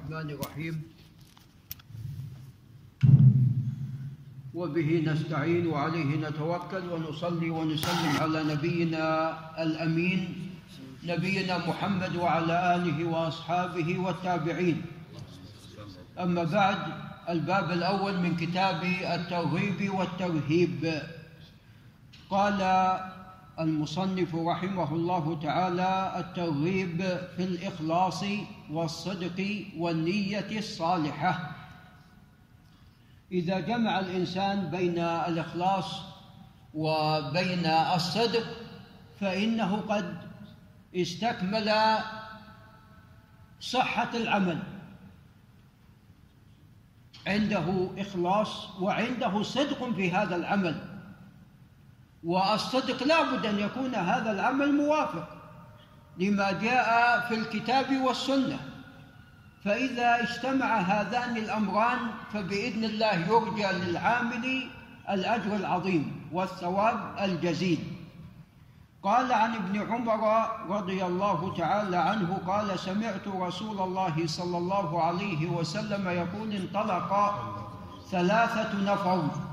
الرحمن الرحيم. وبه نستعين وعليه نتوكل ونصلي ونسلم على نبينا الأمين نبينا محمد وعلى آله وأصحابه والتابعين. أما بعد الباب الأول من كتاب الترغيب والترهيب قال المصنف رحمه الله تعالى الترغيب في الإخلاص والصدق والنية الصالحة. إذا جمع الإنسان بين الإخلاص وبين الصدق فإنه قد استكمل صحة العمل. عنده إخلاص وعنده صدق في هذا العمل. والصدق لا بد أن يكون هذا العمل موافق لما جاء في الكتاب والسنة. فإذا اجتمع هذان الأمران فبإذن الله يرجى للعامل الأجر العظيم والثواب الجزيل. قال عن ابن عمر رضي الله تعالى عنه قال سمعت رسول الله صلى الله عليه وسلم يقول انطلق ثلاثة نفر.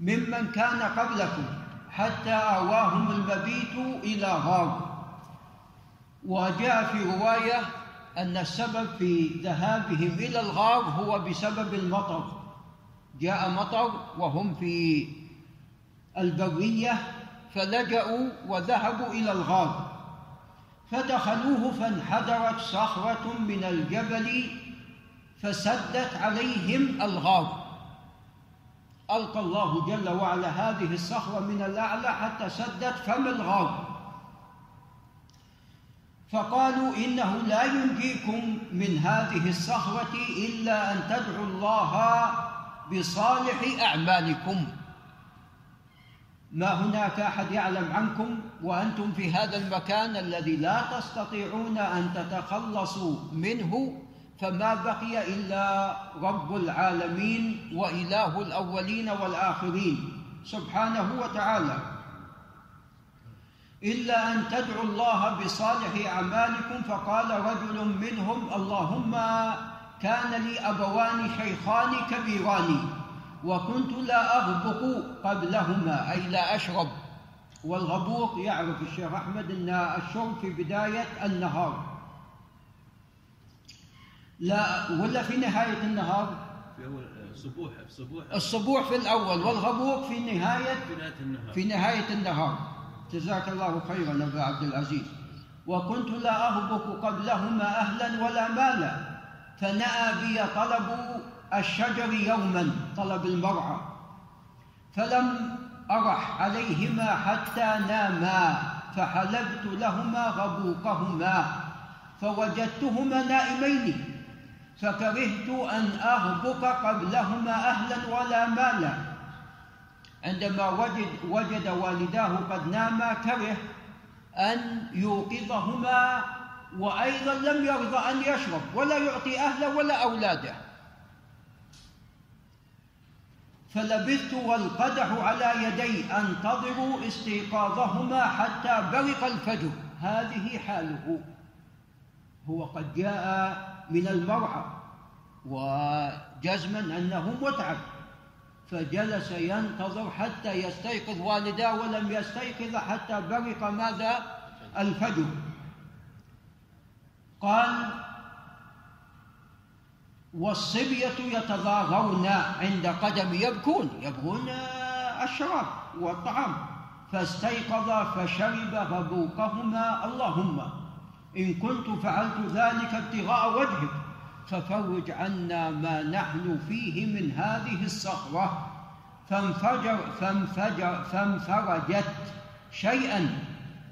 ممن كان قبلكم حتى آواهم المبيت إلى غار وجاء في رواية أن السبب في ذهابهم إلى الغار هو بسبب المطر. جاء مطر وهم في البرية فلجأوا وذهبوا إلى الغار فدخلوه فانحدرت صخرة من الجبل فسدت عليهم الغار ألقى الله جل وعلا هذه الصخرة من الأعلى حتى سدت فم الغار فقالوا إنه لا ينجيكم من هذه الصخرة إلا أن تدعوا الله بصالح أعمالكم. ما هناك أحد يعلم عنكم وأنتم في هذا المكان الذي لا تستطيعون أن تتخلصوا منه؟ فما بقي إلا رب العالمين وإله الأولين والآخرين سبحانه وتعالى. إلا أن تدعوا الله بصالح أعمالكم فقال رجل منهم اللهم كان لي أبوان شيخان كبيران وكنت لا أغبق قبلهما أي لا أشرب. والغبوق يعرف الشيخ أحمد إن الشرب في بداية النهار. لا ولا في نهاية النهار؟ في أول صبوح صبوح. الصبوح في الأول والغبوق في نهاية في نهاية النهار. في نهاية النهار. جزاك الله خيرا أبا عبد العزيز. وكنت لا أهبط قبلهما أهلا ولا مالا. فنأى بي طلب الشجر يوما طلب المرعى. فلم أرح عليهما حتى ناما فحلبت لهما غبوقهما. فوجدتهما نائمين. فكرهت أن أهبط قبلهما أهلا ولا مالا. عندما وجد, وجد والداه قد ناما كره أن يوقظهما وأيضا لم يرضى أن يشرب ولا يعطي أهله ولا أولاده. فلبثت والقدح على يدي أنتظر استيقاظهما حتى برق الفجر. هذه حاله. هو قد جاء من المرعى وجزما أنه متعب فجلس ينتظر حتى يستيقظ والداه ولم يستيقظ حتى برق ماذا؟ الفجر. قال والصبية يتضاغون عند قدم يبكون يبكون الشراب والطعام فاستيقظ فشرب غبوقهما اللهم. إن كنت فعلت ذلك ابتغاء وجهك ففرج عنا ما نحن فيه من هذه الصخرة. فانفجر فانفجر فانفرجت شيئا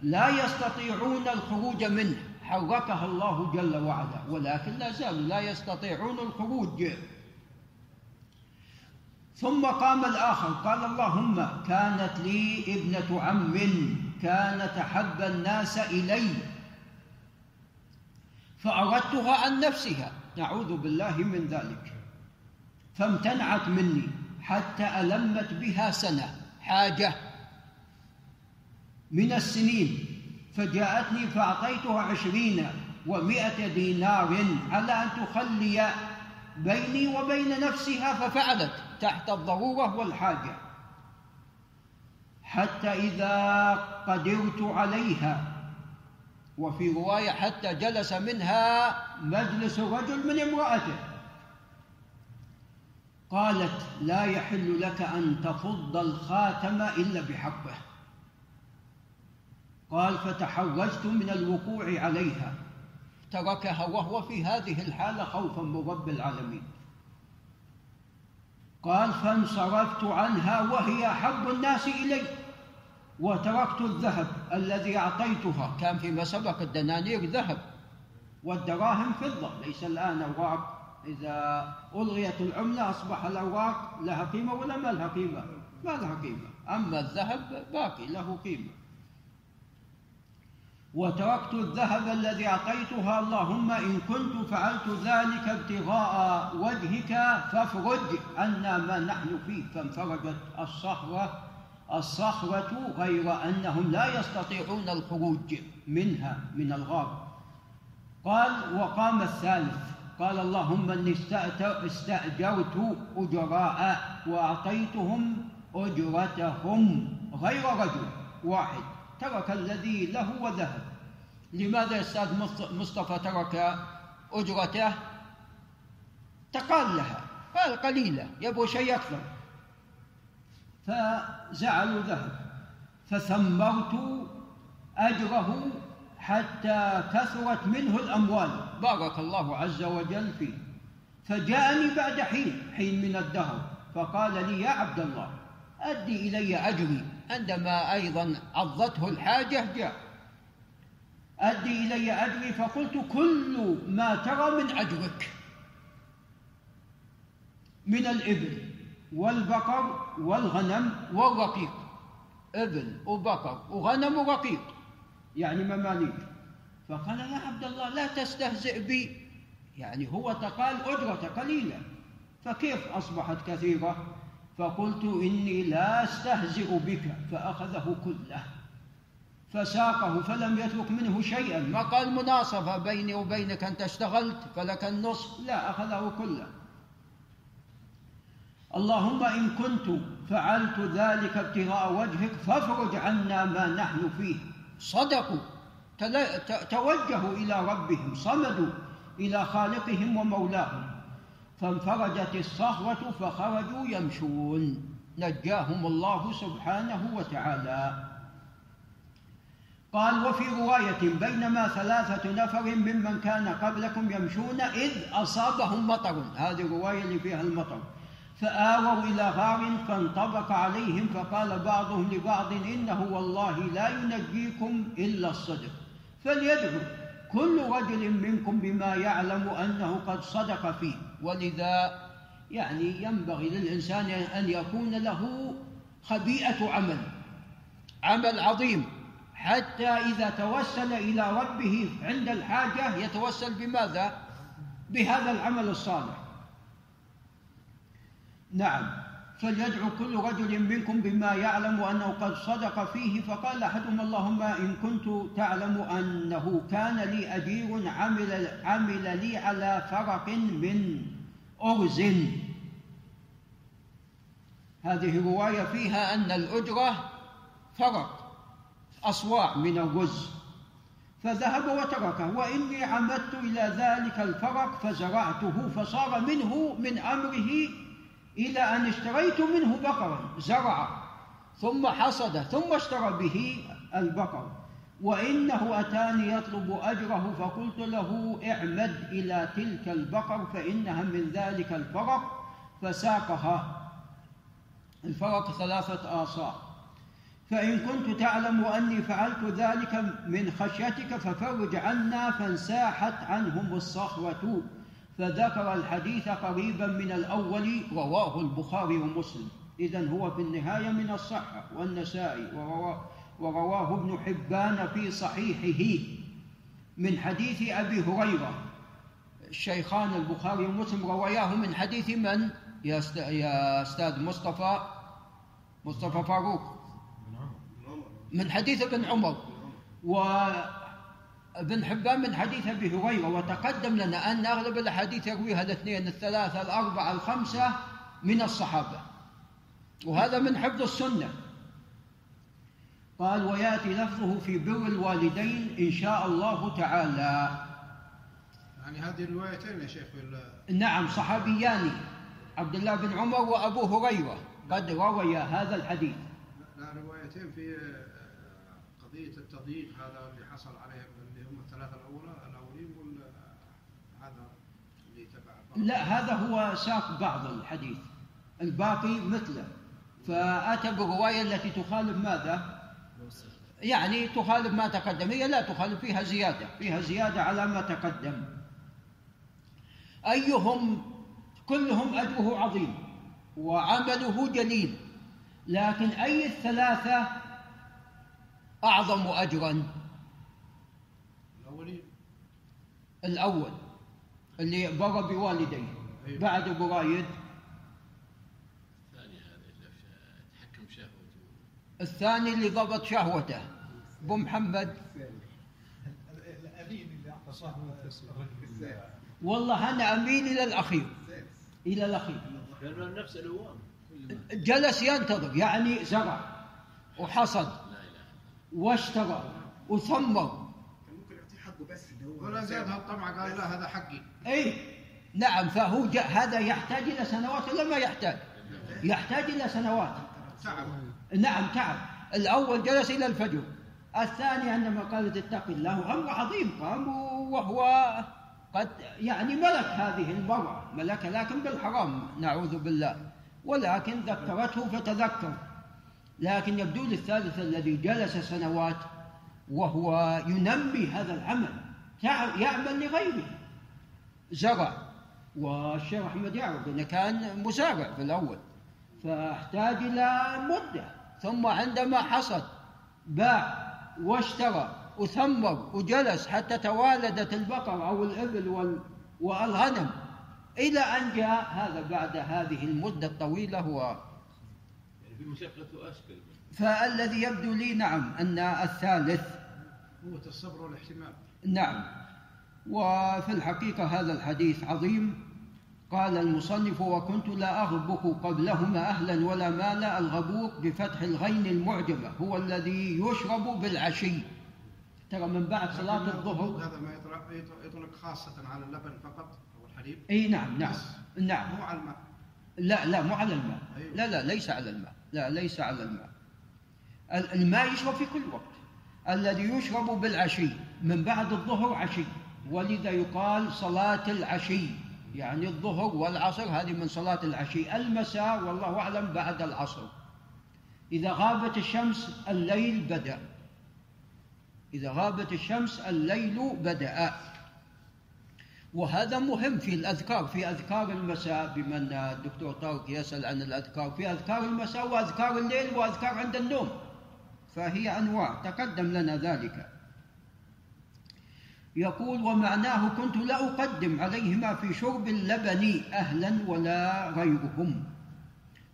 لا يستطيعون الخروج منه. حركها الله جل وعلا ولكن لا زالوا لا يستطيعون الخروج. ثم قام الآخر قال اللهم كانت لي ابنة عم كانت أحب الناس إلي. فأردتها عن نفسها. نعوذ بالله من ذلك. فامتنعت مني حتى ألمت بها سنة حاجة من السنين. فجاءتني فأعطيتها عشرين ومائة دينار على أن تخلي بيني وبين نفسها ففعلت تحت الضرورة والحاجة. حتى إذا قدرت عليها وفي رواية حتى جلس منها مجلس الرجل من امرأته. قالت لا يحل لك أن تفض الخاتم إلا بحقه. قال فتحوجت من الوقوع عليها. تركها وهو في هذه الحالة خوفا من رب العالمين. قال فانصرفت عنها وهي أحب الناس إلي. وتركت الذهب الذي أعطيتها. كان فيما سبق الدنانير ذهب. والدراهم فضة. ليس الآن أوراق. إذا ألغيت العملة أصبح الأوراق لها قيمة ولا ما لها قيمة؟ ما لها قيمة. أما الذهب باقي له قيمة. وتركت الذهب الذي أعطيتها. اللهم إن كنت فعلت ذلك ابتغاء وجهك فافرج عنا ما نحن فيه. فانفرجت الصخرة الصخرة غير أنهم لا يستطيعون الخروج منها من الغار قال وقام الثالث قال اللهم إني استأجرت أجراء وأعطيتهم أجرتهم غير رجل واحد. ترك الذي له وذهب. لماذا أستاذ مصطفى ترك أجرته؟ تقال لها قال قليلة يبغى شيء أكثر. فزعلوا ذهب. فثمرت أجره حتى كثرت منه الأموال. بارك الله عز وجل فيه. فجاءني بعد حين حين من الدهر. فقال لي يا عبد الله أدي إلي أجري. عندما أيضا عضته الحاجة جاء. أدي إلي أجري فقلت كل ما ترى من أجرك من الإبل. والبقر والغنم والرقيق إبل وبقر وغنم ورقيق يعني مماليك فقال يا عبد الله لا تستهزئ بي. يعني هو تقال أجرة قليلة. فكيف أصبحت كثيرة؟ فقلت إني لا أستهزئ بك. فأخذه كله. فساقه فلم يترك منه شيئا. ما قال مناصفة بيني وبينك أنت اشتغلت فلك النصف. لا أخذه كله. اللهم إن كنت فعلت ذلك ابتغاء وجهك فافرج عنا ما نحن فيه. صدقوا. توجهوا إلى ربهم صمدوا إلى خالقهم ومولاهم. فانفرجت الصهوة فخرجوا يمشون. نجاهم الله سبحانه وتعالى. قال وفي رواية بينما ثلاثة نفر ممن كان قبلكم يمشون إذ أصابهم مطر. هذه الرواية اللي فيها المطر. فآووا إلى غار فانطبق عليهم فقال بعضهم لبعض إنه والله لا ينجيكم إلا الصدق. فليدعو كل رجل منكم بما يعلم أنه قد صدق فيه. ولذا يعني ينبغي للإنسان أن يكون له خبيئة عمل عمل عظيم حتى إذا توسل إلى ربه عند الحاجة يتوسل بماذا؟ بهذا العمل الصالح. نعم. فليدعو كل رجل منكم بما يعلم انه قد صدق فيه فقال احدهم اللهم إن كنت تعلم أنه كان لي أجير عمل عمل لي على فرق من أرز. هذه روايه فيها أن الأجرة فرق اصواع من الرز. فذهب وتركه وإني عمدت إلى ذلك الفرق فزرعته فصار منه من أمره إلى أن اشتريت منه بقرا زرع ثم حصد ثم اشترى به البقر. وإنه أتاني يطلب أجره فقلت له اعمد إلى تلك البقر فإنها من ذلك الفرق فساقها. الفرق ثلاثة آصاع. فإن كنت تعلم أني فعلت ذلك من خشيتك ففرج عنا فانساحت عنهم الصخرة. فذكر الحديث قريبا من الأول رواه البخاري ومسلم. إذا هو في النهاية من الصحة والنسائي ورواه ابن حبان في صحيحه. من حديث أبي هريرة الشيخان البخاري ومسلم رواياه من حديث من؟ يا يا أستاذ مصطفى مصطفى فاروق. من حديث ابن عمر. و ابن حبان من حديث أبي هريرة وتقدم لنا أن أغلب الأحاديث يرويها الاثنين الثلاثة الأربعة الخمسة من الصحابة. وهذا من حفظ السنة. قال ويأتي لفظه في بر الوالدين إن شاء الله تعالى. يعني هذه الروايتين يا شيخ نعم صحابيان عبد الله بن عمر وأبو هريرة. قد رويا هذا الحديث. لا روايتين في قضية التضييق هذا اللي حصل عليه الثلاثة الأولى الأولين ولا هذا اللي تبع لا هذا هو ساق بعض الحديث. الباقي مثله. فأتى بالرواية التي تخالف ماذا؟ يعني تخالف ما تقدم. هي لا تخالف فيها زيادة. فيها زيادة على ما تقدم. أيهم كلهم أجره عظيم وعمله جليل لكن أي الثلاثة أعظم أجرا الأولين الأول اللي بر بوالديه أيوة. بعد برايد الثاني هذا اللي تحكم شهوته. الثاني اللي ضبط شهوته. أبو محمد. الأمين اللي الثاني والله أنا اميل إلى الأخير. إلى الأخير. لأنه نفس الأوان جلس ينتظر يعني زرع وحصد لا إله واشترى وثمر كان ممكن يعطيه حقه بس اللي هو ولا زاد هالطمع قال لا هذا حقي. اي نعم فهو جاء هذا يحتاج إلى سنوات ولا ما يحتاج؟ يحتاج إلى سنوات. تعب. نعم تعب. الأول جلس إلى الفجر. الثاني عندما قالت اتق الله أمر عظيم قام وهو قد يعني ملك هذه المرأة ملك لكن بالحرام نعوذ بالله. ولكن ذكرته فتذكر. لكن يبدو لي الثالث الذي جلس سنوات وهو ينمي هذا العمل. يعمل لغيره. زرع. والشيخ أحمد يعرف أنه كان مزارع في الأول. فاحتاج إلى مدة. ثم عندما حصد باع واشترى وثمر وجلس حتى توالدت البقر أو الإبل وال- والغنم إلى أن جاء هذا بعد هذه المدة الطويلة هو. يعني أشكل فالذي يبدو لي نعم أن الثالث قوة الصبر والاحتمال. نعم. وفي الحقيقة هذا الحديث عظيم. قال المصنف وكنت لا أغبك قبلهما أهلا ولا مالا الغبوق بفتح الغين المعجمة هو الذي يشرب بالعشي. ترى من بعد صلاة الظهر هذا ما يطلق, خاصة على اللبن فقط أو الحليب. إي نعم نعم نعم. مو على الماء. لا لا مو على الماء. أيوة. لا لا ليس على الماء. لا ليس على الماء. ال- الماء يشرب في كل وقت. الذي يشرب بالعشي من بعد الظهر عشي. ولذا يقال صلاة العشي. يعني الظهر والعصر هذه من صلاة العشي. المساء والله أعلم بعد العصر. إذا غابت الشمس الليل بدأ. إذا غابت الشمس الليل بدأ. وهذا مهم في الأذكار في أذكار المساء بما أن الدكتور طارق يسأل عن الأذكار. في أذكار المساء وأذكار الليل وأذكار عند النوم. فهي أنواع تقدم لنا ذلك. يقول ومعناه كنت لا أقدم عليهما في شرب اللبن أهلا ولا غيرهم.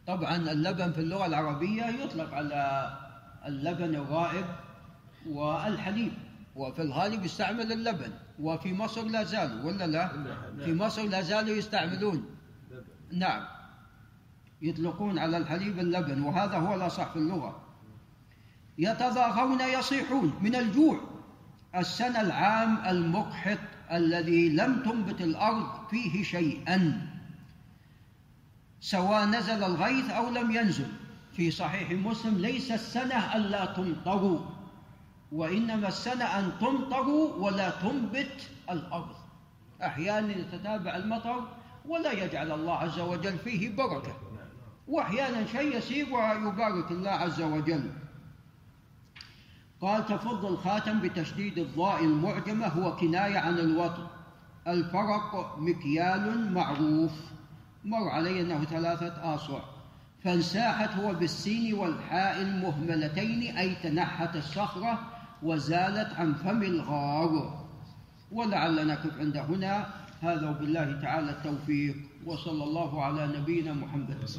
طبعا اللبن في اللغة العربية يطلق على اللبن الرائب والحليب وفي الغالب يستعمل اللبن وفي مصر لا زالوا ولا لا؟ في مصر لا زالوا يستعملون. نعم. يطلقون على الحليب اللبن وهذا هو الأصح في اللغة. يتظاهرون يصيحون من الجوع. السنة العام المقحط الذي لم تنبت الأرض فيه شيئا سواء نزل الغيث أو لم ينزل. في صحيح مسلم ليس السنة ألا تمطروا وإنما السنة أن تمطروا ولا تنبت الأرض. أحيانا يتتابع المطر ولا يجعل الله عز وجل فيه بركة. وأحيانا شيء يسير ويبارك الله عز وجل. قال تفض الخاتم بتشديد الضاء المعجمة هو كناية عن الوطن الفرق مكيال معروف. مر علي أنه ثلاثة آصع. فانساحت هو بالسين والحاء المهملتين أي تنحت الصخرة وزالت عن فم الغار. ولعل نقف عند هنا. هذا وبالله تعالى التوفيق. وصلى الله على نبينا محمد.